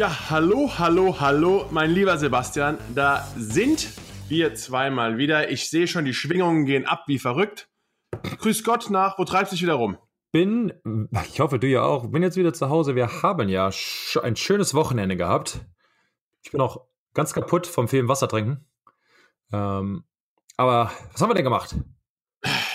Ja, hallo, hallo, hallo, mein lieber Sebastian. Da sind wir zweimal wieder. Ich sehe schon, die Schwingungen gehen ab wie verrückt. Grüß Gott nach, wo treibst du dich wieder rum? Bin, ich hoffe, du ja auch, bin jetzt wieder zu Hause. Wir haben ja ein schönes Wochenende gehabt. Ich bin auch ganz kaputt vom vielen Wasser trinken. Ähm, aber was haben wir denn gemacht?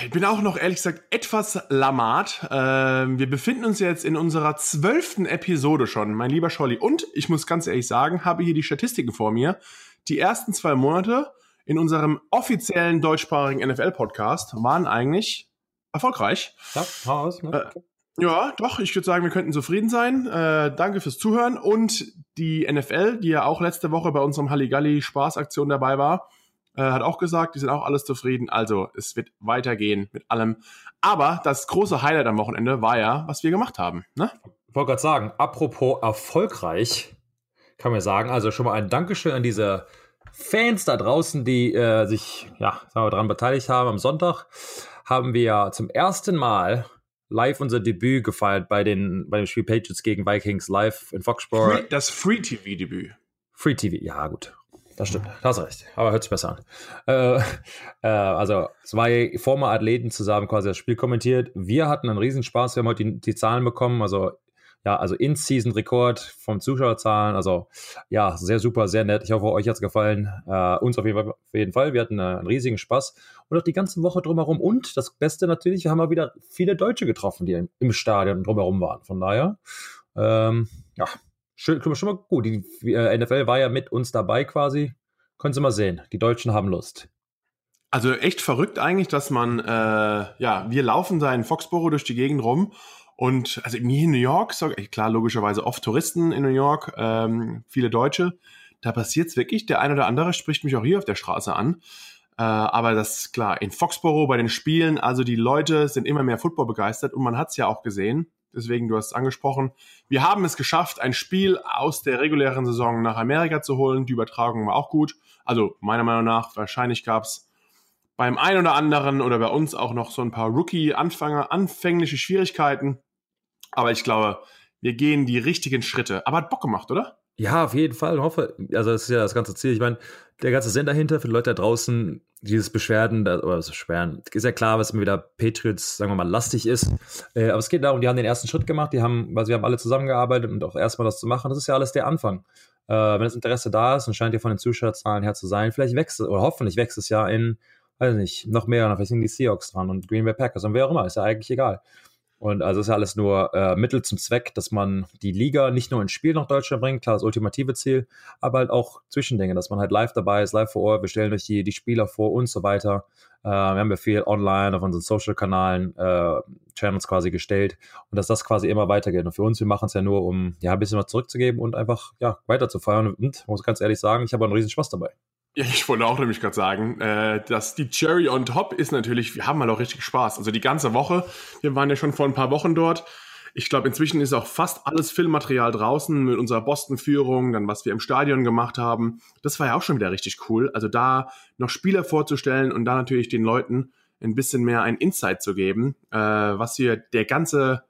Ich bin auch noch ehrlich gesagt etwas lamat. Ähm, wir befinden uns jetzt in unserer zwölften Episode schon, mein lieber Scholli. Und ich muss ganz ehrlich sagen, habe hier die Statistiken vor mir. Die ersten zwei Monate in unserem offiziellen deutschsprachigen NFL-Podcast waren eigentlich erfolgreich. Ja, raus, ne? äh, ja, doch, ich würde sagen, wir könnten zufrieden sein. Äh, danke fürs Zuhören. Und die NFL, die ja auch letzte Woche bei unserem Halligalli-Spaßaktion dabei war, äh, hat auch gesagt, die sind auch alles zufrieden. Also es wird weitergehen mit allem. Aber das große Highlight am Wochenende war ja, was wir gemacht haben. Ne? Ich wollte gerade sagen, apropos erfolgreich, kann man sagen, also schon mal ein Dankeschön an diese Fans da draußen, die äh, sich ja, sagen wir, daran beteiligt haben. Am Sonntag haben wir zum ersten Mal live unser Debüt gefeiert bei, den, bei dem Spiel Patriots gegen Vikings live in Foxborough. das Free-TV-Debüt. Free TV, ja gut. Das stimmt, da hast recht. Aber hört sich besser an. Äh, äh, also zwei former Athleten zusammen quasi das Spiel kommentiert. Wir hatten einen Riesenspaß. Wir haben heute die, die Zahlen bekommen. Also ja, also In-Season-Rekord vom Zuschauerzahlen. Also ja, sehr super, sehr nett. Ich hoffe, euch hat es gefallen. Äh, uns auf jeden, Fall, auf jeden Fall. Wir hatten äh, einen riesigen Spaß. Und auch die ganze Woche drumherum. Und das Beste natürlich, wir haben mal wieder viele Deutsche getroffen, die im, im Stadion drumherum waren. Von daher, ähm, ja, Schön, schon mal gut. Die äh, NFL war ja mit uns dabei quasi. Können Sie mal sehen. Die Deutschen haben Lust. Also echt verrückt eigentlich, dass man, äh, ja, wir laufen da in Foxborough durch die Gegend rum und also mir in New York, klar, logischerweise oft Touristen in New York, ähm, viele Deutsche. Da passiert es wirklich, der ein oder andere spricht mich auch hier auf der Straße an. Äh, aber das klar, in Foxborough bei den Spielen, also die Leute sind immer mehr Football begeistert und man hat es ja auch gesehen. Deswegen, du hast es angesprochen. Wir haben es geschafft, ein Spiel aus der regulären Saison nach Amerika zu holen. Die Übertragung war auch gut. Also meiner Meinung nach, wahrscheinlich gab es beim einen oder anderen oder bei uns auch noch so ein paar Rookie-Anfänger, anfängliche Schwierigkeiten. Aber ich glaube, wir gehen die richtigen Schritte. Aber hat Bock gemacht, oder? Ja, auf jeden Fall. Ich hoffe, also das ist ja das ganze Ziel. Ich meine, der ganze Sinn dahinter für die Leute da draußen, dieses Beschwerden, oder das Beschweren, ist ja klar, was mir wieder Patriots, sagen wir mal, lastig ist. Äh, aber es geht darum, die haben den ersten Schritt gemacht, die haben, also wir haben alle zusammengearbeitet und auch erstmal das zu machen. Das ist ja alles der Anfang. Äh, wenn das Interesse da ist und scheint ja von den Zuschauerzahlen her zu sein, vielleicht wächst es, oder hoffentlich wächst es ja in, weiß nicht, noch mehr, vielleicht sind die Seahawks dran und Green Bay Packers und wer auch immer, ist ja eigentlich egal. Und also ist ja alles nur äh, Mittel zum Zweck, dass man die Liga nicht nur ins Spiel nach Deutschland bringt, klar, das ultimative Ziel, aber halt auch Zwischendinge, dass man halt live dabei ist, live vor Ort, wir stellen euch die, die Spieler vor und so weiter. Äh, wir haben ja viel online auf unseren Social-Kanalen, äh, Channels quasi gestellt und dass das quasi immer weitergeht. Und für uns, wir machen es ja nur, um ja ein bisschen was zurückzugeben und einfach ja weiter zu feiern. Und muss ganz ehrlich sagen, ich habe einen riesen Spaß dabei. Ja, ich wollte auch nämlich gerade sagen, äh, dass die Cherry on top ist natürlich, wir haben halt auch richtig Spaß. Also die ganze Woche, wir waren ja schon vor ein paar Wochen dort. Ich glaube, inzwischen ist auch fast alles Filmmaterial draußen mit unserer Boston-Führung, dann was wir im Stadion gemacht haben. Das war ja auch schon wieder richtig cool. Also da noch Spieler vorzustellen und da natürlich den Leuten ein bisschen mehr ein Insight zu geben, äh, was hier der ganze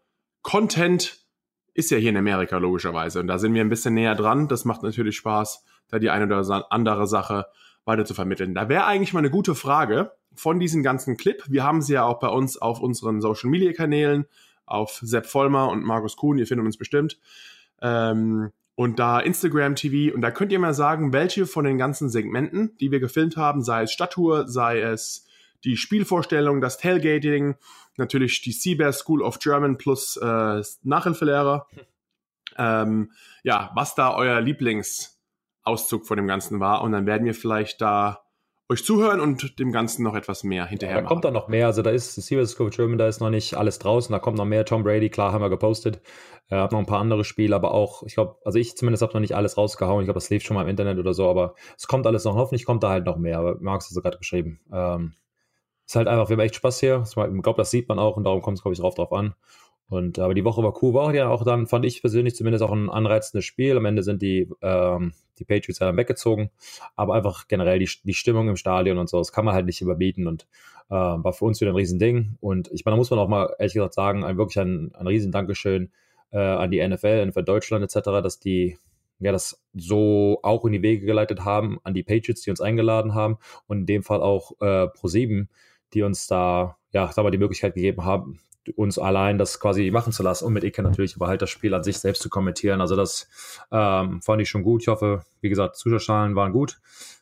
Content ist ja hier in Amerika logischerweise. Und da sind wir ein bisschen näher dran. Das macht natürlich Spaß da die eine oder andere Sache weiter zu vermitteln. Da wäre eigentlich mal eine gute Frage von diesem ganzen Clip. Wir haben sie ja auch bei uns auf unseren Social Media Kanälen, auf Sepp Vollmer und Markus Kuhn, ihr findet uns bestimmt. Ähm, und da Instagram TV, und da könnt ihr mal sagen, welche von den ganzen Segmenten, die wir gefilmt haben, sei es Stadttour, sei es die Spielvorstellung, das Tailgating, natürlich die Seabear School of German plus äh, Nachhilfelehrer. Ähm, ja, was da euer Lieblings- Auszug von dem Ganzen war. Und dann werden wir vielleicht da euch zuhören und dem Ganzen noch etwas mehr hinterher ja, Da kommt dann noch mehr. Also da ist Serious Scope German, da ist noch nicht alles draußen. Da kommt noch mehr. Tom Brady, klar, haben wir gepostet. Äh, hab noch ein paar andere Spiele, aber auch, ich glaube, also ich zumindest habe noch nicht alles rausgehauen. Ich glaube, das lief schon mal im Internet oder so, aber es kommt alles noch. Hoffentlich kommt da halt noch mehr. Aber Max hat es gerade geschrieben. Ähm, ist halt einfach, wir haben echt Spaß hier. Ich glaube, das sieht man auch und darum kommt es, glaube ich, drauf, drauf an. Und aber die Woche war cool, war auch ja auch dann, fand ich persönlich zumindest auch ein anreizendes Spiel. Am Ende sind die, ähm, die Patriots dann weggezogen. Aber einfach generell die, die Stimmung im Stadion und so, das kann man halt nicht überbieten und äh, war für uns wieder ein Riesending. Und ich meine, da muss man auch mal ehrlich gesagt sagen, ein, wirklich ein, ein riesen Dankeschön äh, an die NFL, NFL Deutschland etc., dass die ja, das so auch in die Wege geleitet haben an die Patriots, die uns eingeladen haben und in dem Fall auch äh, Pro7, die uns da, ja, da mal die Möglichkeit gegeben haben, uns allein das quasi machen zu lassen und mit Ike natürlich aber halt das Spiel an sich selbst zu kommentieren. Also das ähm, fand ich schon gut. Ich hoffe, wie gesagt, Zuschauerschalen waren gut.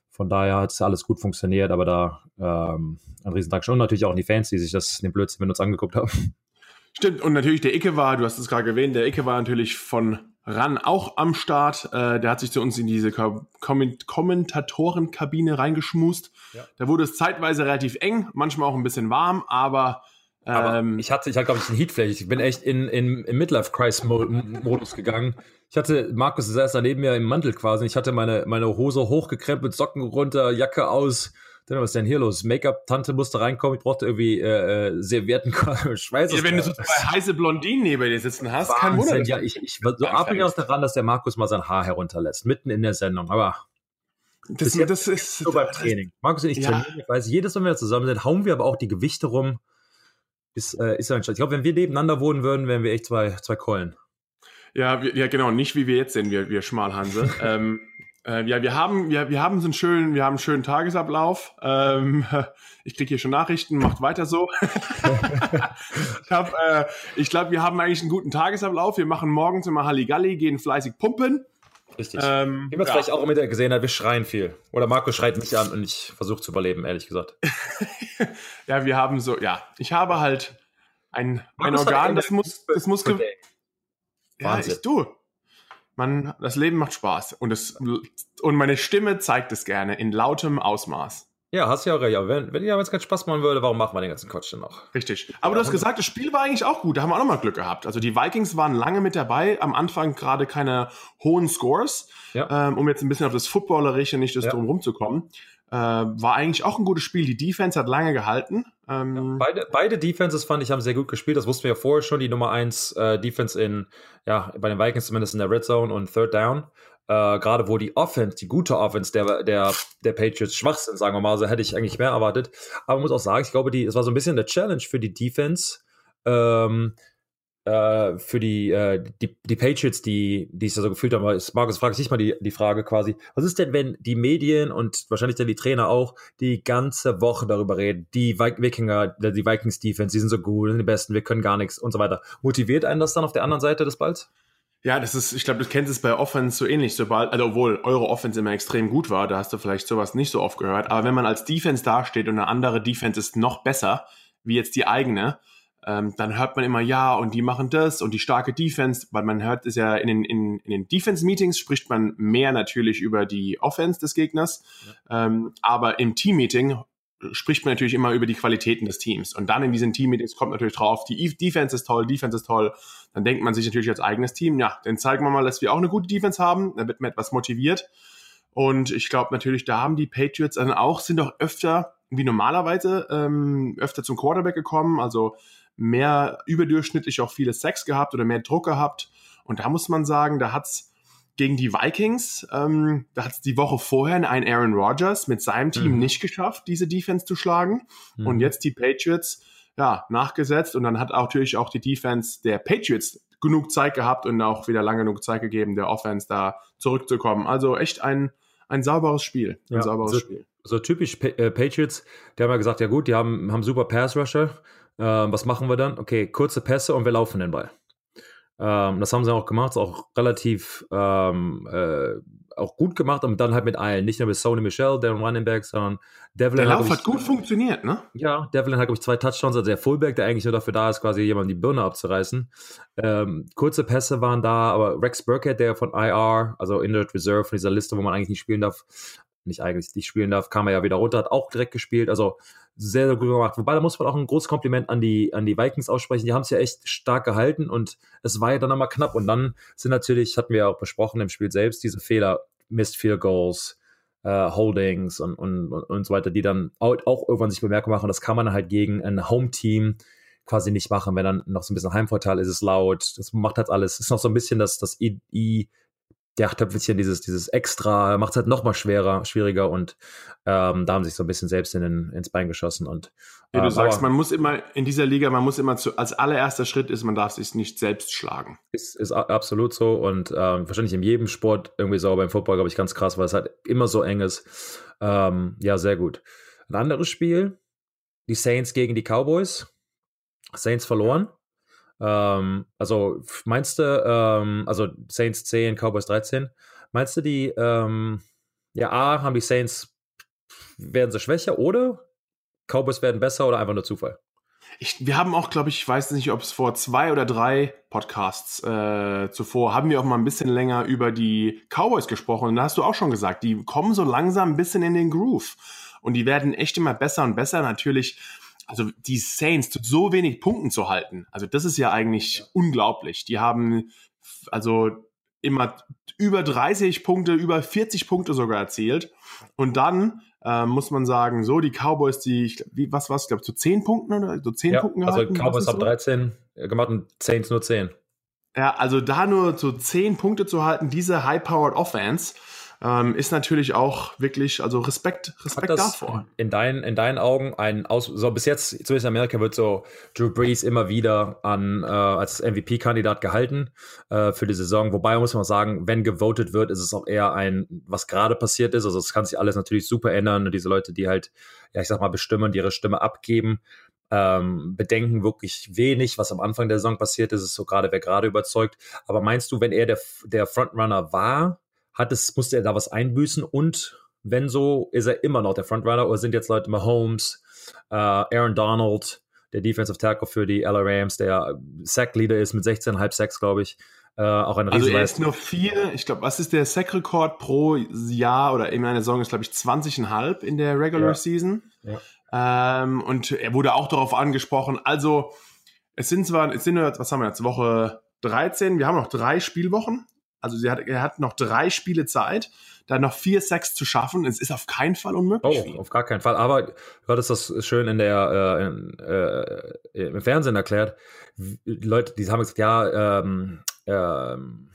Von daher hat es alles gut funktioniert, aber da ähm, ein Riesendank schon. Und natürlich auch an die Fans, die sich das den Blödsinn mit uns angeguckt haben. Stimmt, und natürlich der Icke war, du hast es gerade erwähnt, der Icke war natürlich von RAN auch am Start. Äh, der hat sich zu uns in diese Ko Kommentatorenkabine reingeschmust. Ja. Da wurde es zeitweise relativ eng, manchmal auch ein bisschen warm, aber aber ähm, ich hatte, ich hatte, glaube ich, einen Heatflash. Ich bin echt in, in, im Midlife-Crisis-Modus gegangen. Ich hatte, Markus saß da neben mir im Mantel quasi. Ich hatte meine, meine Hose hochgekrempelt, Socken runter, Jacke aus. Dann, was ist denn hier los? Make-up-Tante musste reinkommen. Ich brauchte irgendwie äh, äh Servietten, Schweiß. Ja, wenn du so zwei heiße Blondinen neben dir sitzen hast, Wahnsinn, kein Wunder. Ja, ich, ich so abhängig auch daran, dass der Markus mal sein Haar herunterlässt, mitten in der Sendung. Aber das, das ist so beim Training. Markus und ich ja. trainieren, ich weiß, jedes Mal, wenn wir zusammen sind, hauen wir aber auch die Gewichte rum ist, äh, ist ein Schatz. Ich glaube, wenn wir nebeneinander wohnen würden, wären wir echt zwei, zwei Keulen. Ja, wir, ja, genau, nicht wie wir jetzt sind, wir, wir Schmalhanse. ähm, äh, ja, wir haben, wir, wir haben so einen schönen, wir haben einen schönen Tagesablauf. Ähm, ich kriege hier schon Nachrichten, macht weiter so. ich hab, äh, ich glaube, wir haben eigentlich einen guten Tagesablauf. Wir machen morgens immer Halligalli, gehen fleißig pumpen. Richtig. Ähm, Wie man es ja. vielleicht auch immer gesehen hat, wir schreien viel. Oder Markus schreit mich an und ich versuche zu überleben, ehrlich gesagt. ja, wir haben so, ja, ich habe halt ein, ein Organ, das muss, das muss, ja, ich, du, man, das Leben macht Spaß und es, und meine Stimme zeigt es gerne in lautem Ausmaß. Ja, hast ja auch recht. Aber wenn, wenn ja, es keinen Spaß machen würde, warum machen wir den ganzen Quatsch denn noch? Richtig. Aber ja, du hast gesagt, das Spiel war eigentlich auch gut. Da haben wir auch nochmal Glück gehabt. Also die Vikings waren lange mit dabei. Am Anfang gerade keine hohen Scores. Ja. Ähm, um jetzt ein bisschen auf das Footballerische, nicht das ja. drum rumzukommen. Äh, war eigentlich auch ein gutes Spiel. Die Defense hat lange gehalten. Ähm, ja, beide, beide Defenses fand ich haben sehr gut gespielt. Das wussten wir ja vorher schon. Die Nummer 1 äh, Defense in, ja, bei den Vikings zumindest in der Red Zone und Third Down äh, gerade wo die Offense, die gute Offense der, der, der Patriots schwach sind, sagen wir mal, so hätte ich eigentlich mehr erwartet. Aber man muss auch sagen, ich glaube, die, es war so ein bisschen der Challenge für die Defense, ähm, äh, für die, äh, die, die Patriots, die, die es ja so gefühlt haben. Markus, frage ich mal die, die Frage quasi, was ist denn, wenn die Medien und wahrscheinlich dann die Trainer auch die ganze Woche darüber reden, die Wikinger, die Vikings Defense, die sind so gut, die Besten, wir können gar nichts und so weiter. Motiviert einen das dann auf der anderen Seite des Balls? Ja, das ist, ich glaube, du kennst es bei Offense so ähnlich, sobald, also obwohl eure Offense immer extrem gut war, da hast du vielleicht sowas nicht so oft gehört. Aber wenn man als Defense dasteht und eine andere Defense ist noch besser, wie jetzt die eigene, ähm, dann hört man immer, ja, und die machen das und die starke Defense, weil man hört es ja in den, in, in den Defense-Meetings spricht man mehr natürlich über die Offense des Gegners. Ja. Ähm, aber im Team-Meeting spricht man natürlich immer über die Qualitäten des Teams. Und dann in diesen Team-Meetings kommt natürlich drauf, die Defense ist toll, Defense ist toll. Dann denkt man sich natürlich als eigenes Team, ja, dann zeigen wir mal, dass wir auch eine gute Defense haben. Dann wird man etwas motiviert. Und ich glaube natürlich, da haben die Patriots dann auch, sind doch öfter, wie normalerweise, ähm, öfter zum Quarterback gekommen. Also mehr überdurchschnittlich auch viele Sex gehabt oder mehr Druck gehabt. Und da muss man sagen, da hat's gegen die Vikings. Ähm, da hat es die Woche vorher ein Aaron Rodgers mit seinem Team mhm. nicht geschafft, diese Defense zu schlagen. Mhm. Und jetzt die Patriots, ja, nachgesetzt. Und dann hat auch natürlich auch die Defense der Patriots genug Zeit gehabt und auch wieder lange genug Zeit gegeben, der Offense da zurückzukommen. Also echt ein, ein sauberes Spiel. Ein ja, sauberes so, Spiel. So typisch pa äh, Patriots, die haben ja gesagt, ja gut, die haben, haben super Pass-Rusher. Äh, was machen wir dann? Okay, kurze Pässe und wir laufen den Ball. Ähm, das haben sie auch gemacht, auch relativ ähm, äh, auch gut gemacht und dann halt mit allen. Nicht nur mit Sony Michel, der Running Back, sondern Devlin. Der Lauf hat, hat gut funktioniert, ne? Ja, Devlin hat, glaube ich, zwei Touchdowns, also der Fullback, der eigentlich nur dafür da ist, quasi jemandem die Birne abzureißen. Ähm, kurze Pässe waren da, aber Rex Burkhead, der von IR, also Injured Reserve, von dieser Liste, wo man eigentlich nicht spielen darf, nicht eigentlich nicht spielen darf, kam er ja wieder runter, hat auch direkt gespielt. Also sehr, sehr gut gemacht. Wobei, da muss man auch ein großes Kompliment an die, an die Vikings aussprechen. Die haben es ja echt stark gehalten und es war ja dann nochmal knapp. Und dann sind natürlich, hatten wir ja auch besprochen im Spiel selbst, diese Fehler, Missed Field Goals, äh, Holdings und, und, und so weiter, die dann auch, auch irgendwann sich bemerkbar machen. Das kann man halt gegen ein Home-Team quasi nicht machen. Wenn dann noch so ein bisschen Heimvorteil ist, ist es laut. Das macht halt alles. Ist noch so ein bisschen das, das I, I ja, Töpfelchen, dieses, dieses Extra, macht es halt nochmal schwerer, schwieriger und ähm, da haben sich so ein bisschen selbst in den, ins Bein geschossen. Und, äh, du sagst, man muss immer in dieser Liga, man muss immer zu, als allererster Schritt ist, man darf sich nicht selbst schlagen. Ist, ist absolut so und ähm, wahrscheinlich in jedem Sport irgendwie so, aber im Football, glaube ich, ganz krass, weil es halt immer so eng ist. Ähm, ja, sehr gut. Ein anderes Spiel, die Saints gegen die Cowboys. Saints verloren. Ähm, also meinst du, ähm, also Saints 10, Cowboys 13, meinst du die, ähm, ja, A, haben die Saints, werden sie schwächer oder Cowboys werden besser oder einfach nur Zufall? Ich, wir haben auch, glaube ich, ich weiß nicht, ob es vor zwei oder drei Podcasts äh, zuvor, haben wir auch mal ein bisschen länger über die Cowboys gesprochen. Und da hast du auch schon gesagt, die kommen so langsam ein bisschen in den Groove. Und die werden echt immer besser und besser. Natürlich also die Saints zu so wenig Punkten zu halten, also das ist ja eigentlich ja. unglaublich. Die haben also immer über 30 Punkte, über 40 Punkte sogar erzielt. Und dann äh, muss man sagen, so die Cowboys, die, ich, wie, was war es, glaube zu 10 Punkten oder so 10 ja, Punkten also gehalten? Also Cowboys ab so? 13 gemacht und Saints nur 10. Ja, also da nur so 10 Punkte zu halten, diese High-Powered Offense, ähm, ist natürlich auch wirklich, also Respekt, Respekt davor. In, dein, in deinen Augen ein Aus, so bis jetzt, zumindest in Amerika wird so Drew Brees immer wieder an, äh, als MVP-Kandidat gehalten äh, für die Saison. Wobei muss man sagen, wenn gewotet wird, ist es auch eher ein, was gerade passiert ist. Also es kann sich alles natürlich super ändern. Und diese Leute, die halt, ja, ich sag mal, bestimmen und ihre Stimme abgeben, ähm, bedenken wirklich wenig, was am Anfang der Saison passiert ist. Es ist so gerade, wer gerade überzeugt. Aber meinst du, wenn er der, der Frontrunner war, hat es, musste er da was einbüßen und wenn so, ist er immer noch der Frontrunner oder sind jetzt Leute Mahomes, äh, Aaron Donald, der Defensive Tackle für die LA Rams, der Sack-Leader ist mit 16,5 Sacks, glaube ich. Äh, auch ein Also er ist nur vier, ich glaube, was ist der Sack-Rekord pro Jahr oder in einer Saison ist, glaube ich, 20,5 in der Regular ja. Season. Ja. Ähm, und er wurde auch darauf angesprochen. Also, es sind zwar, es sind nur, was haben wir jetzt, Woche 13, wir haben noch drei Spielwochen. Also hat, er hat noch drei Spiele Zeit, da noch vier Sacks zu schaffen. Es ist auf keinen Fall unmöglich. Oh, auf gar keinen Fall. Aber du hattest das schön in der, äh, in, äh, im Fernsehen erklärt. Leute, die haben gesagt, ja, ähm, ähm,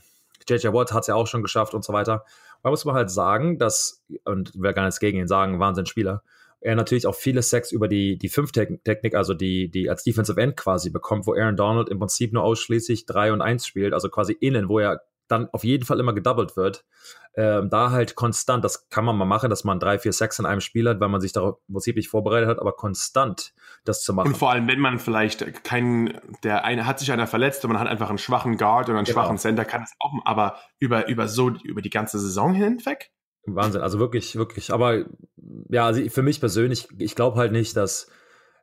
JJ Watt hat es ja auch schon geschafft und so weiter. Man muss man halt sagen, dass, und wer gar nichts gegen ihn sagen, Wahnsinn-Spieler, er natürlich auch viele Sacks über die, die Fünf-Technik, also die, die als Defensive End quasi bekommt, wo Aaron Donald im Prinzip nur ausschließlich 3 und 1 spielt, also quasi innen, wo er dann auf jeden Fall immer gedoubled wird. Ähm, da halt konstant, das kann man mal machen, dass man drei, vier Sacks in einem Spiel hat, weil man sich darauf im Prinzip nicht vorbereitet hat, aber konstant das zu machen. Und vor allem, wenn man vielleicht keinen, der eine hat sich einer verletzt und man hat einfach einen schwachen Guard oder einen genau. schwachen Center, kann es auch, aber über, über so, über die ganze Saison hinweg? Wahnsinn, also wirklich, wirklich. Aber ja, also für mich persönlich, ich glaube halt nicht, dass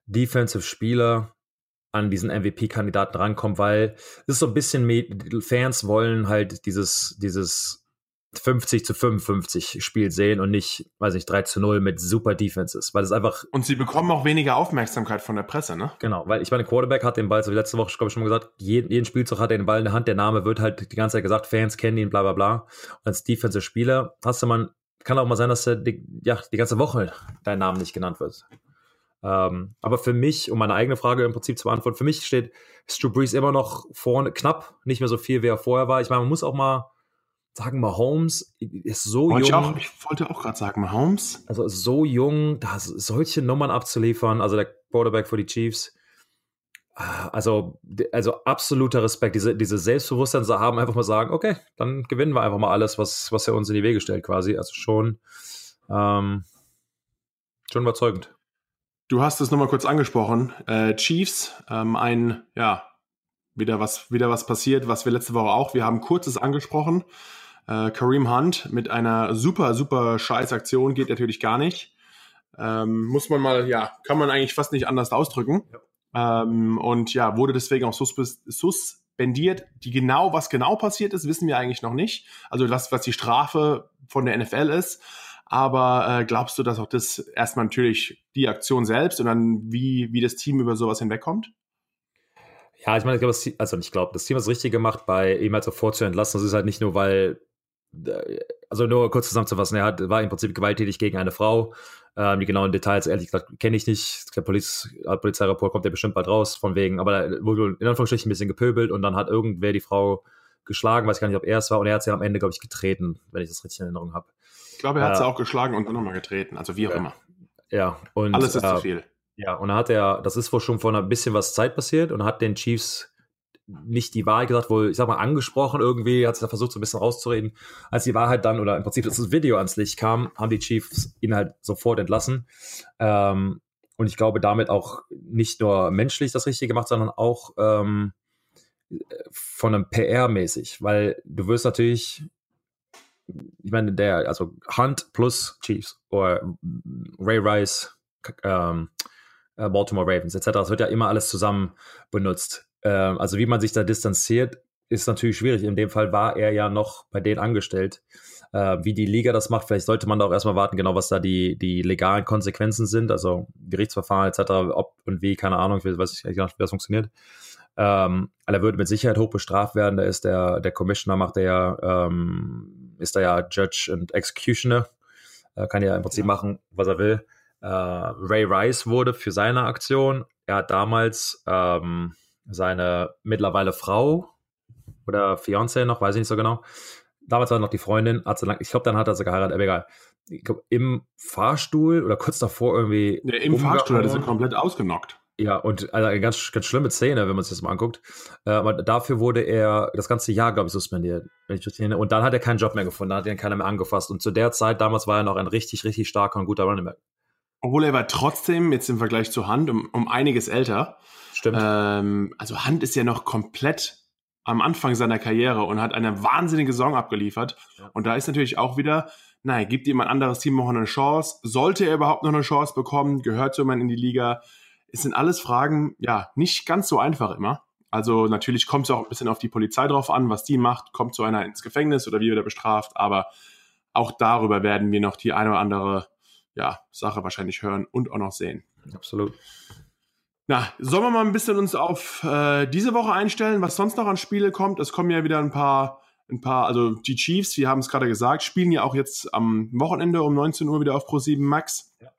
Defensive Spieler an diesen MVP-Kandidaten rankommen, weil es ist so ein bisschen, Fans wollen halt dieses, dieses 50 zu 55 Spiel sehen und nicht, weiß ich, 3 zu 0 mit super Defenses, weil es einfach. Und sie bekommen auch weniger Aufmerksamkeit von der Presse, ne? Genau, weil ich meine, Quarterback hat den Ball, so wie letzte Woche, glaube ich, schon mal gesagt, jeden, jeden Spielzug hat er den Ball in der Hand, der Name wird halt die ganze Zeit gesagt, Fans kennen ihn, bla bla bla. Und als Defensive Spieler hast du man, kann auch mal sein, dass der, die, ja, die ganze Woche dein Name nicht genannt wird. Ähm, aber für mich, um meine eigene Frage im Prinzip zu beantworten, für mich steht Stu Brees immer noch vorne, knapp, nicht mehr so viel, wie er vorher war. Ich meine, man muss auch mal sagen, Mahomes ist so wollte jung. Ich, auch, ich wollte auch gerade sagen, Mahomes. Also so jung, da solche Nummern abzuliefern, also der Quarterback für die Chiefs. Ah, also, also absoluter Respekt, diese, diese Selbstbewusstsein zu haben, einfach mal sagen, okay, dann gewinnen wir einfach mal alles, was, was er uns in die Wege stellt, quasi. Also schon, ähm, schon überzeugend. Du hast es nochmal kurz angesprochen. Äh, Chiefs, ähm, ein, ja, wieder was, wieder was passiert, was wir letzte Woche auch, wir haben kurzes angesprochen. Äh, Kareem Hunt mit einer super, super scheiß Aktion geht natürlich gar nicht. Ähm, muss man mal, ja, kann man eigentlich fast nicht anders ausdrücken. Ja. Ähm, und ja, wurde deswegen auch suspendiert. Die genau, was genau passiert ist, wissen wir eigentlich noch nicht. Also was, was die Strafe von der NFL ist. Aber äh, glaubst du, dass auch das erstmal natürlich die Aktion selbst und dann wie, wie das Team über sowas hinwegkommt? Ja, ich meine, ich glaube, also ich glaube, das Team hat es richtig gemacht, bei ihm halt sofort zu entlassen. Das ist halt nicht nur, weil, äh, also nur kurz zusammenzufassen, er hat, war im Prinzip gewalttätig gegen eine Frau. Ähm, die genauen Details, ehrlich gesagt, kenne ich nicht. Der Poliz, Polizeireport kommt ja bestimmt bald raus, von wegen, aber da wurde in Anführungsstrichen ein bisschen gepöbelt und dann hat irgendwer die Frau geschlagen, weiß gar nicht, ob er es war, und er hat sie am Ende, glaube ich, getreten, wenn ich das richtig in Erinnerung habe. Ich glaube, er hat sie auch geschlagen und dann nochmal getreten, also wie auch immer. Ja, und. Alles ist zu viel. Ja, und dann hat er, das ist wohl schon vor ein bisschen was Zeit passiert und hat den Chiefs nicht die Wahrheit gesagt, wohl, ich sag mal, angesprochen irgendwie, hat sich da versucht, so ein bisschen rauszureden. Als die Wahrheit dann, oder im Prinzip das Video ans Licht kam, haben die Chiefs ihn halt sofort entlassen. Ähm, und ich glaube, damit auch nicht nur menschlich das Richtige gemacht, sondern auch ähm, von einem PR-mäßig, weil du wirst natürlich, ich meine, der, also Hunt plus Chiefs oder Ray Rice, ähm, äh, Baltimore Ravens etc., das wird ja immer alles zusammen benutzt. Ähm, also wie man sich da distanziert, ist natürlich schwierig. In dem Fall war er ja noch bei denen angestellt. Äh, wie die Liga das macht, vielleicht sollte man da auch erstmal warten, genau was da die, die legalen Konsequenzen sind, also Gerichtsverfahren etc., ob und wie, keine Ahnung, ich weiß nicht, wie das funktioniert. Ähm, er würde mit Sicherheit hoch bestraft werden. Da ist der, der Commissioner, macht der ja, ähm, ist da ja Judge und Executioner. Äh, kann ja im Prinzip ja. machen, was er will. Äh, Ray Rice wurde für seine Aktion, er hat damals ähm, seine mittlerweile Frau oder Fiancé noch, weiß ich nicht so genau. Damals war noch die Freundin, hat sie lang, ich glaube, dann hat er sie geheiratet, aber egal. Glaub, Im Fahrstuhl oder kurz davor irgendwie. Ja, Im Fahrstuhl hat er sie komplett ausgenockt. Ja, und also eine ganz, ganz schlimme Szene, wenn man sich das mal anguckt. Äh, aber dafür wurde er das ganze Jahr, glaube ich, suspendiert. Wenn ich richtig und dann hat er keinen Job mehr gefunden, dann hat ihn keiner mehr angefasst. Und zu der Zeit, damals war er noch ein richtig, richtig starker und guter Running Back. Obwohl er war trotzdem, jetzt im Vergleich zu Hand, um, um einiges älter. Stimmt. Ähm, also Hand ist ja noch komplett am Anfang seiner Karriere und hat eine wahnsinnige Saison abgeliefert. Ja. Und da ist natürlich auch wieder, naja, gibt jemand anderes Team noch eine Chance? Sollte er überhaupt noch eine Chance bekommen? Gehört so jemand in die Liga? Es sind alles Fragen, ja, nicht ganz so einfach immer. Also natürlich kommt es auch ein bisschen auf die Polizei drauf an, was die macht. Kommt so einer ins Gefängnis oder wie wird er bestraft? Aber auch darüber werden wir noch die eine oder andere ja, Sache wahrscheinlich hören und auch noch sehen. Absolut. Na, sollen wir mal ein bisschen uns auf äh, diese Woche einstellen, was sonst noch an Spiele kommt? Es kommen ja wieder ein paar, ein paar, also die Chiefs, wir haben es gerade gesagt, spielen ja auch jetzt am Wochenende um 19 Uhr wieder auf Pro7 Max. Ja.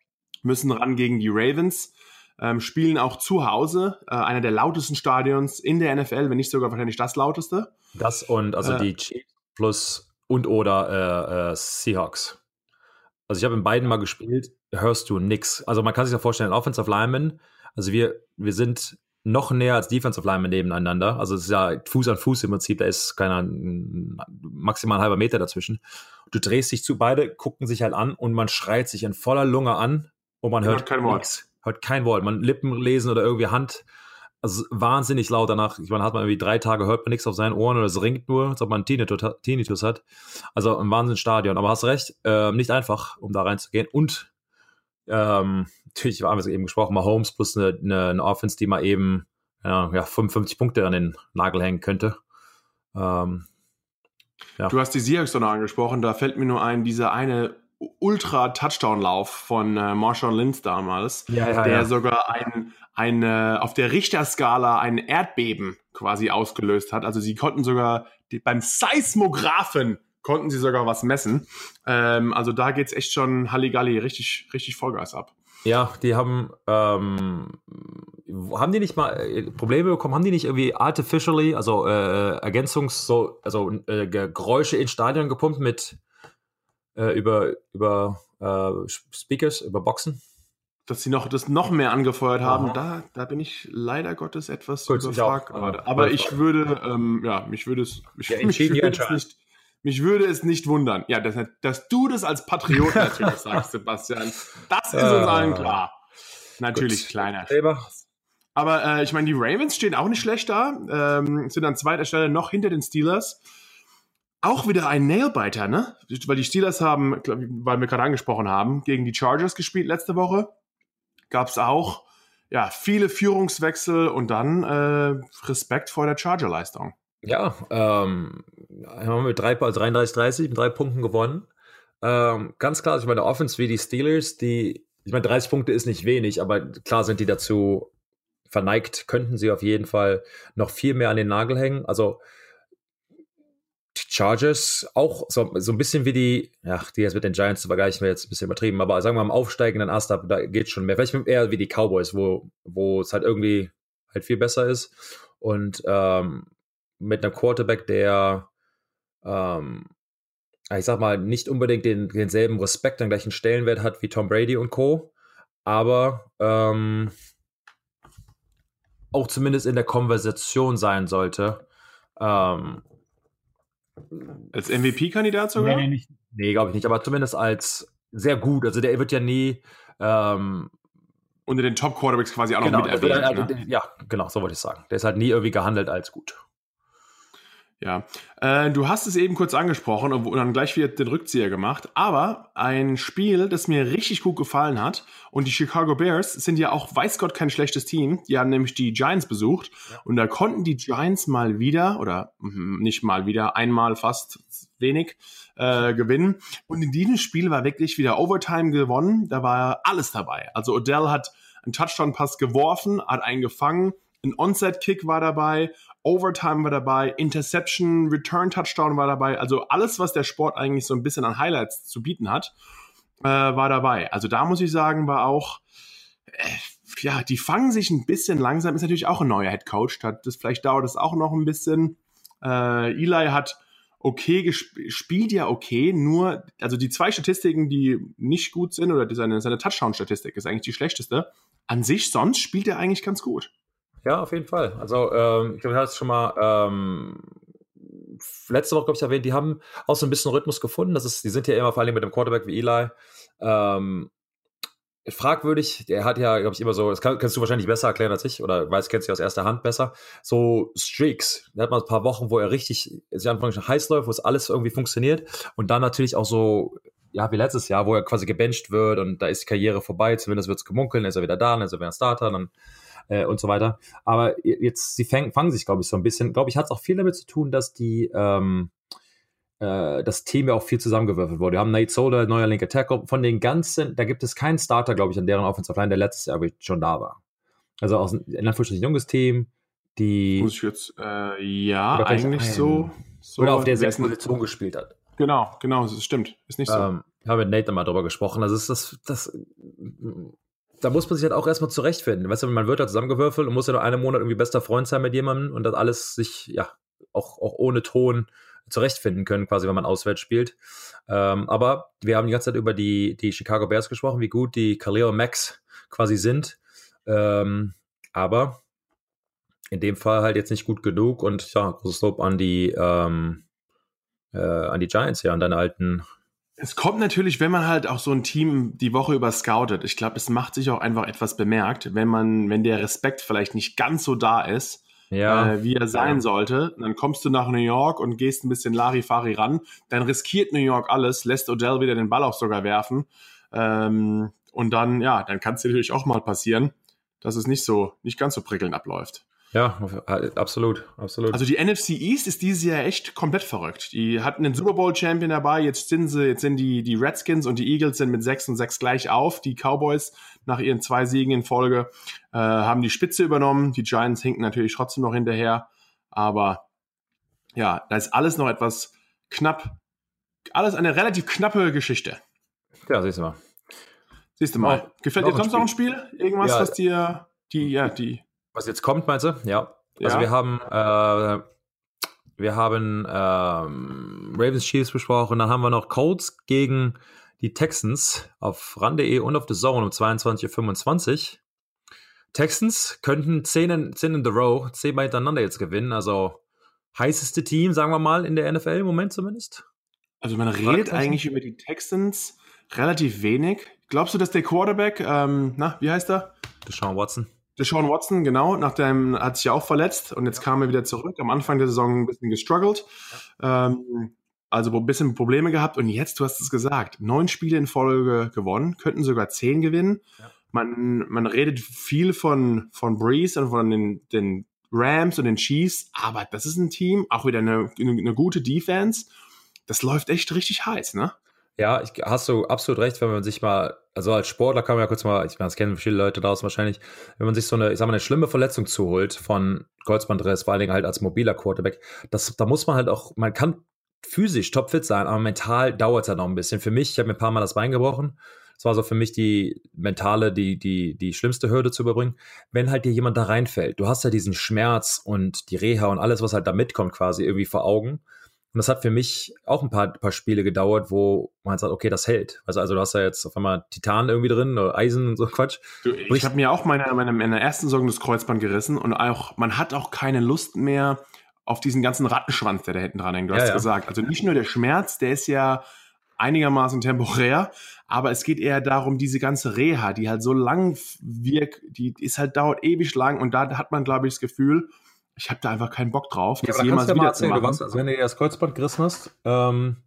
Müssen ran gegen die Ravens. Ähm, spielen auch zu Hause, äh, einer der lautesten Stadions in der NFL, wenn nicht sogar wahrscheinlich das lauteste. Das und also äh, die Chiefs plus und oder äh, äh, Seahawks. Also ich habe in beiden mal gespielt, hörst du nix. Also man kann sich ja vorstellen, Offensive Lineman also wir, wir sind noch näher als Defensive Linemen nebeneinander. Also es ist ja Fuß an Fuß im Prinzip, da ist keiner maximal ein halber Meter dazwischen. Du drehst dich zu, beide gucken sich halt an und man schreit sich in voller Lunge an und man hört kein Wort. Hört kein Wort. Man Lippen lesen oder irgendwie Hand. Also wahnsinnig laut danach. Ich meine, hat man irgendwie drei Tage, hört man nichts auf seinen Ohren oder es ringt nur, als ob man Tinnitus hat. Also ein Wahnsinnsstadion. Aber hast recht, äh, nicht einfach, um da reinzugehen. Und ähm, natürlich haben wir es eben gesprochen, Mahomes plus eine, eine, eine Offense, die mal eben ja, ja, 55 Punkte an den Nagel hängen könnte. Ähm, ja. Du hast die Seahawks angesprochen, da fällt mir nur ein, dieser eine Ultra-Touchdown-Lauf von äh, Marshawn Lynch damals, ja, ja, der ja. sogar ein, eine, auf der Richterskala ein Erdbeben quasi ausgelöst hat. Also sie konnten sogar die, beim Seismographen konnten sie sogar was messen. Ähm, also da geht es echt schon Halligalli richtig, richtig Vollgas ab. Ja, die haben, ähm, haben die nicht mal äh, Probleme bekommen? Haben die nicht irgendwie artificially, also äh, Ergänzungs-, so, also äh, Geräusche ins Stadion gepumpt mit äh, über, über äh, Speakers, über Boxen? Dass sie noch das noch mehr angefeuert haben, da, da bin ich leider Gottes etwas Gut, überfragt gerade. Aber ich würde, ähm, ja, mich würde es, mich, ja, mich würde es nicht, mich würde es nicht wundern. Ja, dass, dass du das als Patriot natürlich sagst, Sebastian. Das ist uns allen klar. Natürlich Gut. kleiner. Aber äh, ich meine, die Ravens stehen auch nicht schlecht da. Ähm, sind an zweiter Stelle noch hinter den Steelers. Auch wieder ein Nailbiter, ne? Weil die Steelers haben, weil wir gerade angesprochen haben, gegen die Chargers gespielt letzte Woche. Gab es auch ja, viele Führungswechsel und dann äh, Respekt vor der Charger-Leistung. Ja, ähm, haben wir mit drei, 33-30 also mit drei Punkten gewonnen. Ähm, ganz klar, ich meine, Offense wie die Steelers, die, ich meine, 30 Punkte ist nicht wenig, aber klar sind die dazu verneigt, könnten sie auf jeden Fall noch viel mehr an den Nagel hängen. Also Chargers auch so, so ein bisschen wie die, ja, die jetzt mit den Giants zu vergleichen wäre jetzt ein bisschen übertrieben, aber sagen wir mal am aufsteigenden Ast, da geht schon mehr. Vielleicht eher wie die Cowboys, wo, wo es halt irgendwie halt viel besser ist. Und ähm, mit einem Quarterback, der, ähm, ich sag mal, nicht unbedingt den, denselben Respekt, den gleichen Stellenwert hat wie Tom Brady und Co., aber ähm, auch zumindest in der Konversation sein sollte. Ähm, als MVP-Kandidat sogar? Nee, nee, nee glaube ich nicht, aber zumindest als sehr gut. Also der wird ja nie ähm, unter den Top-Quarterbacks quasi auch genau, noch mit erwähnt. Halt, ne? Ja, genau, so wollte ich sagen. Der ist halt nie irgendwie gehandelt als gut. Ja, äh, du hast es eben kurz angesprochen und dann gleich wieder den Rückzieher gemacht. Aber ein Spiel, das mir richtig gut gefallen hat und die Chicago Bears sind ja auch, weiß Gott, kein schlechtes Team. Die haben nämlich die Giants besucht ja. und da konnten die Giants mal wieder oder mh, nicht mal wieder, einmal fast wenig äh, gewinnen. Und in diesem Spiel war wirklich wieder Overtime gewonnen. Da war alles dabei. Also Odell hat einen Touchdown-Pass geworfen, hat einen gefangen, ein Onset-Kick war dabei Overtime war dabei, Interception, Return Touchdown war dabei. Also alles, was der Sport eigentlich so ein bisschen an Highlights zu bieten hat, äh, war dabei. Also da muss ich sagen, war auch, äh, ja, die fangen sich ein bisschen langsam. Ist natürlich auch ein neuer Head Coach. Das, vielleicht dauert es auch noch ein bisschen. Äh, Eli hat okay gespielt, spielt ja okay, nur, also die zwei Statistiken, die nicht gut sind, oder seine, seine Touchdown-Statistik ist eigentlich die schlechteste. An sich sonst spielt er eigentlich ganz gut. Ja, auf jeden Fall. Also, ähm, ich glaube, ich habe es schon mal ähm, letzte Woche, glaube ich, erwähnt, die haben auch so ein bisschen Rhythmus gefunden. Das ist, die sind ja immer vor allem mit dem Quarterback wie Eli. Ähm, fragwürdig, der hat ja, glaube ich, immer so, das kann, kannst du wahrscheinlich besser erklären als ich, oder weiß, kennst du aus erster Hand besser, so Streaks. Da hat man ein paar Wochen, wo er richtig, sich anfangs heiß läuft, wo es alles irgendwie funktioniert. Und dann natürlich auch so, ja, wie letztes Jahr, wo er quasi gebencht wird und da ist die Karriere vorbei, zumindest wird es gemunkelt, ist er wieder da, dann ist er wieder ein Starter, dann äh, und so weiter. Aber jetzt, sie fang, fangen sich, glaube ich, so ein bisschen, glaube ich, hat es auch viel damit zu tun, dass die, ähm, äh, das Team ja auch viel zusammengewürfelt wurde. Wir haben Nate Solder, neuer linker Tackle. Von den ganzen, da gibt es keinen Starter, glaube ich, an deren Offensive Line, der letztes Jahr schon da war. Also aus in Anführungsstrichen junges Team, die. Muss ich jetzt, äh, ja, eigentlich so, so. Oder auf der sechs Position gespielt hat. Genau, genau, das stimmt. Ist nicht so. Ähm, ich habe mit Nate mal drüber gesprochen. Also ist das, das da muss man sich halt auch erstmal zurechtfinden. Weißt du, man wird da zusammengewürfelt und muss ja noch einen Monat irgendwie bester Freund sein mit jemandem und das alles sich, ja, auch, auch ohne Ton zurechtfinden können, quasi, wenn man auswärts spielt. Ähm, aber wir haben die ganze Zeit über die, die Chicago Bears gesprochen, wie gut die Khalil Max quasi sind. Ähm, aber in dem Fall halt jetzt nicht gut genug und ja, großes Lob an die, ähm, äh, an die Giants, ja, an deine alten es kommt natürlich, wenn man halt auch so ein Team die Woche über scoutet. Ich glaube, es macht sich auch einfach etwas bemerkt, wenn man, wenn der Respekt vielleicht nicht ganz so da ist, ja. äh, wie er sein ja. sollte. Dann kommst du nach New York und gehst ein bisschen Larifari ran. Dann riskiert New York alles, lässt Odell wieder den Ball auch sogar werfen. Ähm, und dann, ja, dann kann es natürlich auch mal passieren, dass es nicht so, nicht ganz so prickelnd abläuft. Ja, absolut, absolut. Also die NFC East ist dieses Jahr echt komplett verrückt. Die hatten den Super Bowl Champion dabei, jetzt sind sie, jetzt sind die, die Redskins und die Eagles sind mit 6 und 6 gleich auf. Die Cowboys nach ihren zwei Siegen in Folge äh, haben die Spitze übernommen. Die Giants hinken natürlich trotzdem noch hinterher. Aber ja, da ist alles noch etwas knapp. Alles eine relativ knappe Geschichte. Ja, siehst du mal. Siehst du mal. Gefällt dir sonst noch ein Spiel? Irgendwas, ja, was dir die, ja, die was jetzt kommt, meinst du? Ja. Also ja. wir haben äh, wir haben ähm, Ravens Chiefs besprochen, dann haben wir noch Colts gegen die Texans auf ran.de und auf The Zone um 22.25 Uhr. Texans könnten 10 in, 10 in the row, 10 Mal hintereinander jetzt gewinnen, also heißeste Team, sagen wir mal, in der NFL im Moment zumindest. Also man redet eigentlich über die Texans relativ wenig. Glaubst du, dass der Quarterback, ähm, na, wie heißt er? Deshaun Watson. Deshaun Watson, genau, nachdem hat sich ja auch verletzt und jetzt kam er wieder zurück. Am Anfang der Saison ein bisschen gestruggelt. Ähm, also ein bisschen Probleme gehabt und jetzt, du hast es gesagt, neun Spiele in Folge gewonnen, könnten sogar zehn gewinnen. Ja. Man, man redet viel von, von Breeze und von den, den Rams und den Chiefs, aber das ist ein Team, auch wieder eine, eine gute Defense. Das läuft echt richtig heiß, ne? Ja, ich, hast du absolut recht, wenn man sich mal, also als Sportler kann man ja kurz mal, ich meine, das kennen viele Leute draußen wahrscheinlich, wenn man sich so eine, ich sag mal, eine schlimme Verletzung zuholt von Kreuzbandriss, vor allen Dingen halt als mobiler Quarterback, das, da muss man halt auch, man kann physisch topfit sein, aber mental dauert es halt noch ein bisschen. Für mich, ich habe mir ein paar Mal das Bein gebrochen, Das war so für mich die mentale, die, die, die schlimmste Hürde zu überbringen. Wenn halt dir jemand da reinfällt, du hast ja diesen Schmerz und die Reha und alles, was halt da mitkommt, quasi irgendwie vor Augen. Und das hat für mich auch ein paar, paar Spiele gedauert, wo man sagt, okay, das hält. Also, also du hast ja jetzt auf einmal Titan irgendwie drin oder Eisen und so Quatsch. Du, ich habe mir auch meine, meine, meine ersten Sorgen das Kreuzband gerissen und auch, man hat auch keine Lust mehr auf diesen ganzen Rattenschwanz, der da hinten dran hängt. Du ja, hast ja. gesagt. Also nicht nur der Schmerz, der ist ja einigermaßen temporär, aber es geht eher darum, diese ganze Reha, die halt so lang wirkt, die ist halt dauert ewig lang und da hat man, glaube ich, das Gefühl, ich habe da einfach keinen Bock drauf, ja, das jemals wieder erzählen, zu machen. Was, also wenn du dir das Kreuzband gerissen hast, ähm,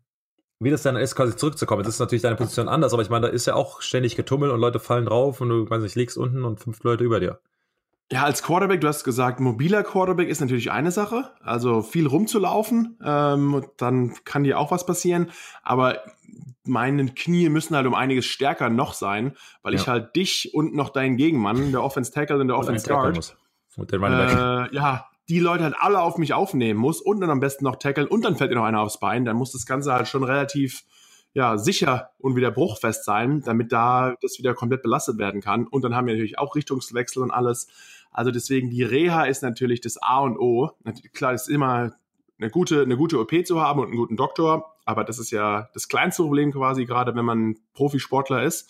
wie das dann ist, quasi zurückzukommen. Das ist natürlich deine Position anders, aber ich meine, da ist ja auch ständig getummelt und Leute fallen drauf und du, weiß nicht, liegst unten und fünf Leute über dir. Ja, als Quarterback, du hast gesagt, mobiler Quarterback ist natürlich eine Sache. Also viel rumzulaufen, ähm, dann kann dir auch was passieren. Aber meine Knie müssen halt um einiges stärker noch sein, weil ja. ich halt dich und noch deinen Gegenmann, der Offense Tackle und der Offense Guard, und den äh, ja, die Leute halt alle auf mich aufnehmen muss und dann am besten noch tackeln und dann fällt dir noch einer aufs Bein. Dann muss das Ganze halt schon relativ ja, sicher und wieder bruchfest sein, damit da das wieder komplett belastet werden kann. Und dann haben wir natürlich auch Richtungswechsel und alles. Also deswegen, die Reha ist natürlich das A und O. Klar, ist immer eine gute, eine gute OP zu haben und einen guten Doktor, aber das ist ja das kleinste Problem quasi, gerade wenn man Profisportler ist.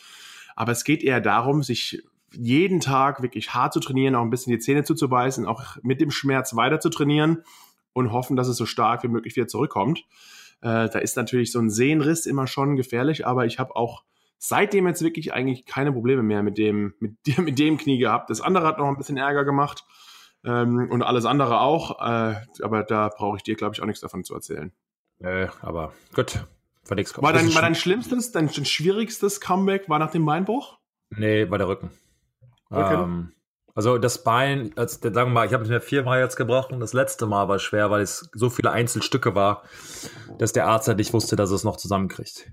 Aber es geht eher darum, sich jeden Tag wirklich hart zu trainieren, auch ein bisschen die Zähne zuzubeißen, auch mit dem Schmerz weiter zu trainieren und hoffen, dass es so stark wie möglich wieder zurückkommt. Äh, da ist natürlich so ein Sehnenriss immer schon gefährlich, aber ich habe auch seitdem jetzt wirklich eigentlich keine Probleme mehr mit dem, mit, mit dem Knie gehabt. Das andere hat noch ein bisschen Ärger gemacht ähm, und alles andere auch, äh, aber da brauche ich dir, glaube ich, auch nichts davon zu erzählen. Äh, aber gut. War dein, war dein schlimmstes, dein schwierigstes Comeback war nach dem Beinbruch? Nee, war der Rücken. Okay. Ähm, also das Bein, als, sagen wir mal, ich habe es mir viermal jetzt gebrochen. Das letzte Mal war schwer, weil es so viele Einzelstücke war, dass der Arzt halt nicht wusste, dass es noch zusammenkriegt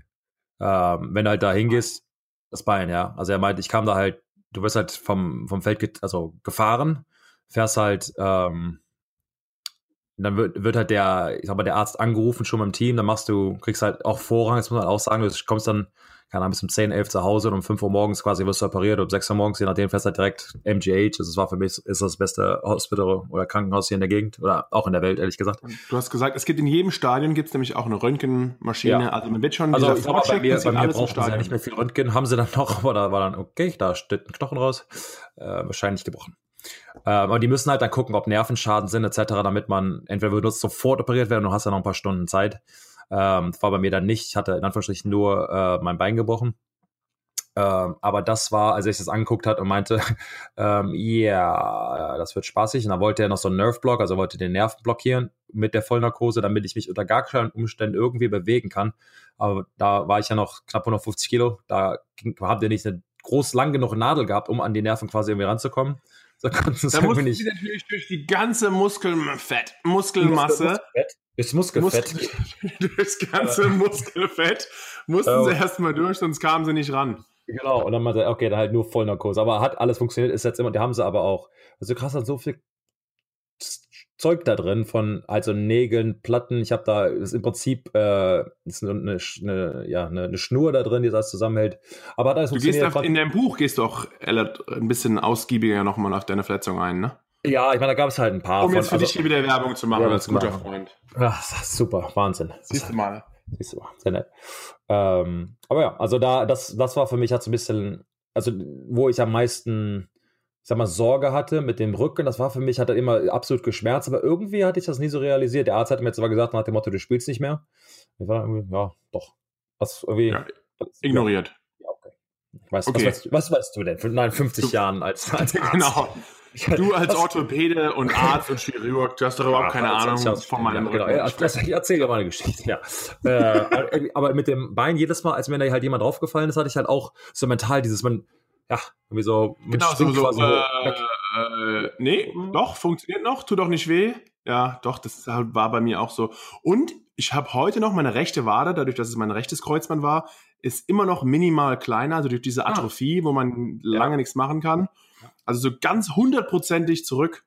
ähm, wenn du halt da hingehst, das Bein, ja. Also er meint, ich kam da halt, du wirst halt vom, vom Feld, also gefahren, fährst halt, ähm, dann wird, wird halt der, ich sag mal, der Arzt angerufen schon beim Team, dann machst du, kriegst halt auch Vorrang, das muss man halt auch sagen, du kommst dann keine Ahnung, bis um 10, 11 zu Hause und um 5 Uhr morgens quasi wirst du operiert, um 6 Uhr morgens, je nachdem fährst du halt direkt MGH. Also das war für mich ist das beste Hospital oder Krankenhaus hier in der Gegend oder auch in der Welt, ehrlich gesagt. Du hast gesagt, es gibt in jedem Stadion gibt es nämlich auch eine Röntgenmaschine. Ja. Also man wird schon also ich glaube, bei mir, bei mir brauchten sie ja nicht mehr viel Röntgen, haben sie dann noch, aber da war dann, okay, da steht ein Knochen raus, äh, wahrscheinlich gebrochen. Ähm, aber die müssen halt dann gucken, ob Nervenschaden sind etc., damit man entweder wird sofort operiert werden und du hast ja noch ein paar Stunden Zeit. Ähm, war bei mir dann nicht. Ich hatte in Anführungsstrichen nur äh, mein Bein gebrochen. Ähm, aber das war, als sich das angeguckt hat und meinte, ähm, ja, das wird spaßig. Und dann wollte er noch so einen Nerve-Block, also wollte den Nerven blockieren mit der Vollnarkose, damit ich mich unter gar keinen Umständen irgendwie bewegen kann. Aber da war ich ja noch knapp 150 Kilo. Da habt ihr nicht eine groß lang genug Nadel gehabt, um an die Nerven quasi irgendwie ranzukommen. So da mussten nicht. sie natürlich durch die ganze Muskelfett, Muskelmasse. Muskelfett? Ist Muskelfett. Muskel, das ganze Muskelfett mussten sie erstmal durch, sonst kamen sie nicht ran. Genau, und dann meinte er, okay, dann halt nur Vollnarkose. Aber hat alles funktioniert, ist jetzt immer, die haben sie aber auch. Also krass, hat so viel Zeug da drin von also Nägeln, Platten. Ich habe da ist im Prinzip äh, ist eine, eine, ja, eine, eine, Schnur da drin, die das zusammenhält. Aber da ist Du gehst in deinem Buch gehst du auch ein bisschen ausgiebiger nochmal auf deine Verletzung ein, ne? Ja, ich meine, da gab es halt ein paar. Um jetzt von, für also, dich hier wieder Werbung zu machen, als guter Freund. Ach, super, Wahnsinn. Siehst du mal. Siehst du mal, sehr nett. Ähm, aber ja, also da, das, das war für mich halt so ein bisschen, also wo ich am meisten, ich sag mal, Sorge hatte mit dem Rücken, das war für mich, hat er immer absolut geschmerzt, aber irgendwie hatte ich das nie so realisiert. Der Arzt hat mir aber gesagt, nach dem Motto, du spielst nicht mehr. Ich war irgendwie, ja, doch. Was irgendwie. Ja, ignoriert. Ja, okay. Weiß, okay. Was, weißt, was weißt du denn von 59 Jahren als, als Arzt? Genau. Du als Orthopäde und Arzt und Chirurg, du hast doch überhaupt keine Ahnung von meinem ja, genau. Rücken. Ja, ich erzähle ja meine Geschichte, ja. äh, aber mit dem Bein, jedes Mal, als mir da halt jemand draufgefallen ist, hatte ich halt auch so mental dieses, man, ja, irgendwie so, genau, so, so äh, äh, nee, doch, funktioniert noch, tut doch nicht weh. Ja, doch, das war bei mir auch so. Und ich habe heute noch meine rechte Wade, dadurch, dass es mein rechtes Kreuzband war, ist immer noch minimal kleiner, also durch diese ah. Atrophie, ah. wo man lange ja. nichts machen kann. Also so ganz hundertprozentig zurück,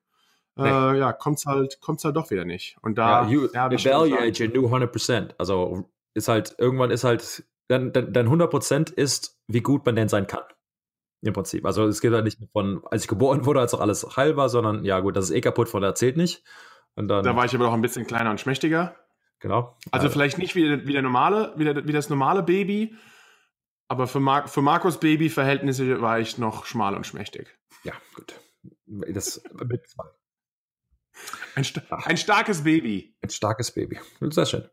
nee. äh, ja, kommt's halt, kommt's halt doch wieder nicht. Und da, ja, you ja, evaluate your new 100%. Also ist halt, irgendwann ist halt, dann, dann, dann 100% ist, wie gut man denn sein kann. Im Prinzip. Also es geht halt nicht von, als ich geboren wurde, als auch alles heil war, sondern ja gut, das ist eh kaputt, von der zählt nicht. Und dann, da war ich aber noch ein bisschen kleiner und schmächtiger. Genau. Also, also vielleicht nicht wie, wie der normale, wie, der, wie das normale Baby, aber für, Mar für Markus Baby-Verhältnisse war ich noch schmal und schmächtig. Ja, gut. Das mit zwei. Ein, sta ein starkes Baby. Ein starkes Baby. Sehr schön.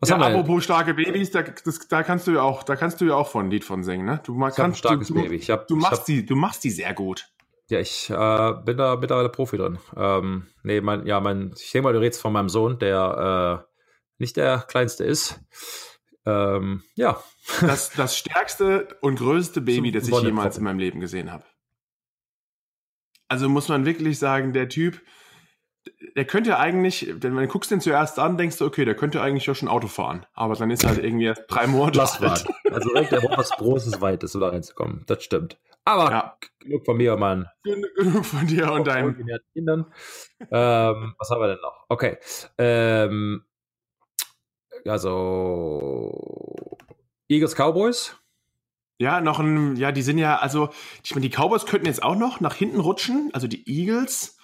Was ja, haben wir apropos starke Babys, da, das, da, kannst du ja auch, da kannst du ja auch von ein Lied von singen, ne? Du ich kannst, ein starkes du, Baby. Ich hab, du machst hab, die, du machst die sehr gut. Ja, ich äh, bin da mittlerweile Profi drin. Ähm, nee, mein, ja, mein, ich denke mal, du redest von meinem Sohn, der äh, nicht der kleinste ist. Ähm, ja. Das, das stärkste und größte Baby, das ich jemals in meinem Leben gesehen habe. Also muss man wirklich sagen, der Typ, der könnte eigentlich, wenn du guckst den zuerst an, denkst du, okay, der könnte eigentlich ja schon Auto fahren. Aber dann ist halt irgendwie erst drei Monate alt. Also der braucht was Großes, Weites, um da reinzukommen. Das stimmt. Aber ja. genug von mir, Mann. Genug von dir und deinen Kindern. ähm, was haben wir denn noch? Okay. Ähm, also Eagles Cowboys. Ja, noch ein, ja, die sind ja, also, ich meine, die Cowboys könnten jetzt auch noch nach hinten rutschen. Also die Eagles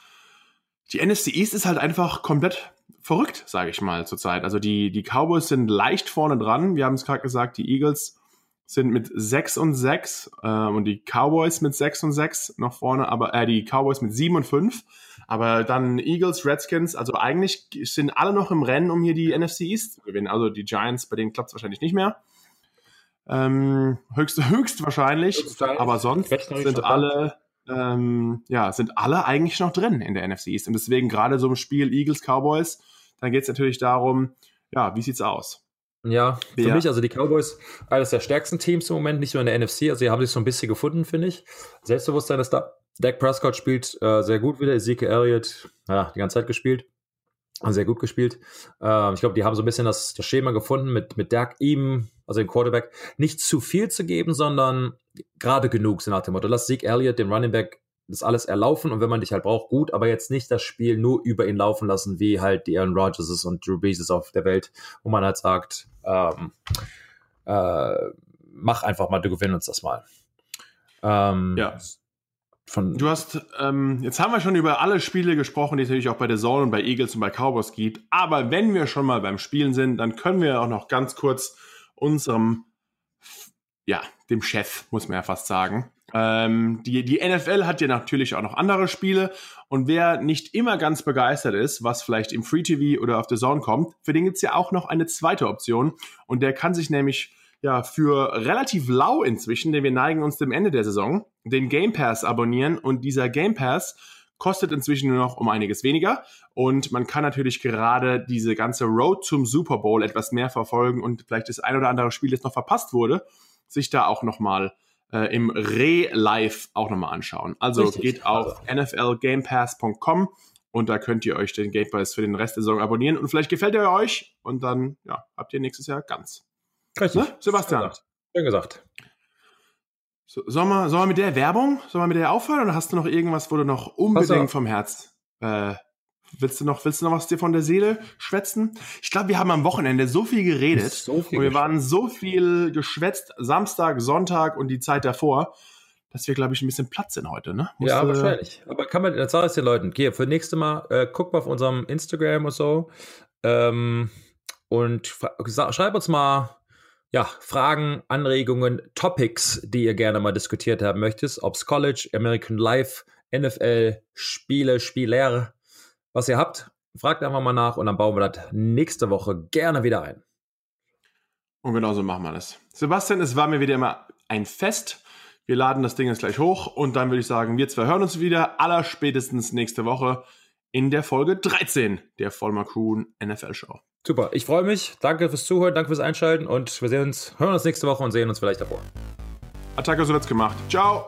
die NFC East ist halt einfach komplett verrückt, sage ich mal, zurzeit. Also die, die Cowboys sind leicht vorne dran. Wir haben es gerade gesagt, die Eagles sind mit 6 und 6 äh, und die Cowboys mit 6 und 6 noch vorne, aber äh, die Cowboys mit 7 und 5. Aber dann Eagles, Redskins, also eigentlich sind alle noch im Rennen, um hier die NFC East zu gewinnen. Also die Giants, bei denen klappt es wahrscheinlich nicht mehr. Ähm, höchst, höchst wahrscheinlich, aber sonst sind alle ähm, ja, sind alle eigentlich noch drin in der NFC East. Und deswegen gerade so im Spiel Eagles, Cowboys, dann geht es natürlich darum, ja, wie sieht's aus? Ja, für ja. mich, also die Cowboys, eines der stärksten Teams im Moment, nicht nur in der NFC, also sie haben sich so ein bisschen gefunden, finde ich. Selbstbewusstsein ist da. Dak Prescott spielt äh, sehr gut wieder, Ezekiel Elliott, ja, die ganze Zeit gespielt. Sehr gut gespielt. Äh, ich glaube, die haben so ein bisschen das, das Schema gefunden, mit, mit Dak ihm, also dem Quarterback, nicht zu viel zu geben, sondern gerade genug, so nach dem Motto. Lass Zeke Elliott, dem Running Back, das alles erlaufen und wenn man dich halt braucht, gut, aber jetzt nicht das Spiel nur über ihn laufen lassen, wie halt die Aaron Rodgers und Drew Brees auf der Welt, wo man halt sagt, ähm, äh, mach einfach mal, du gewinnst uns das mal. Ähm, ja. Von du hast, ähm, jetzt haben wir schon über alle Spiele gesprochen, die es natürlich auch bei der Zone und bei Eagles und bei Cowboys gibt. Aber wenn wir schon mal beim Spielen sind, dann können wir auch noch ganz kurz unserem, ja, dem Chef, muss man ja fast sagen. Ähm, die, die NFL hat ja natürlich auch noch andere Spiele und wer nicht immer ganz begeistert ist, was vielleicht im Free TV oder auf der Zone kommt, für den gibt's ja auch noch eine zweite Option und der kann sich nämlich ja für relativ lau inzwischen, denn wir neigen uns dem Ende der Saison, den Game Pass abonnieren und dieser Game Pass kostet inzwischen nur noch um einiges weniger und man kann natürlich gerade diese ganze Road zum Super Bowl etwas mehr verfolgen und vielleicht das ein oder andere Spiel, das noch verpasst wurde, sich da auch nochmal äh, im Re-Live auch nochmal anschauen. Also Richtig. geht auf also. nflgamepass.com und da könnt ihr euch den Game Pass für den Rest der Saison abonnieren und vielleicht gefällt er euch und dann ja, habt ihr nächstes Jahr ganz. Richtig. Ne? Sebastian. Schön gesagt. So, sollen, wir, sollen wir mit der Werbung, sollen wir mit der aufhören oder hast du noch irgendwas, wo du noch unbedingt vom Herz äh, Willst du noch, willst du noch was dir von der Seele schwätzen? Ich glaube, wir haben am Wochenende so viel geredet. So viel und wir waren so viel geschwätzt, Samstag, Sonntag und die Zeit davor, dass wir, glaube ich, ein bisschen Platz sind heute, ne? Musst ja, wahrscheinlich. Aber kann man, das sage ich den Leuten, geh, für nächste Mal, äh, guck mal auf unserem Instagram und so. Ähm, und schreib uns mal ja, Fragen, Anregungen, Topics, die ihr gerne mal diskutiert haben möchtet, ob es College, American Life, NFL, Spiele, Spieler, was ihr habt, fragt einfach mal nach und dann bauen wir das nächste Woche gerne wieder ein. Und genauso machen wir das. Sebastian, es war mir wieder immer ein Fest. Wir laden das Ding jetzt gleich hoch und dann würde ich sagen, wir zwei hören uns wieder aller spätestens nächste Woche in der Folge 13 der Vollmer Crew NFL Show. Super, ich freue mich. Danke fürs Zuhören, danke fürs Einschalten und wir sehen uns, hören uns nächste Woche und sehen uns vielleicht davor. Attacke, so wird's gemacht. Ciao.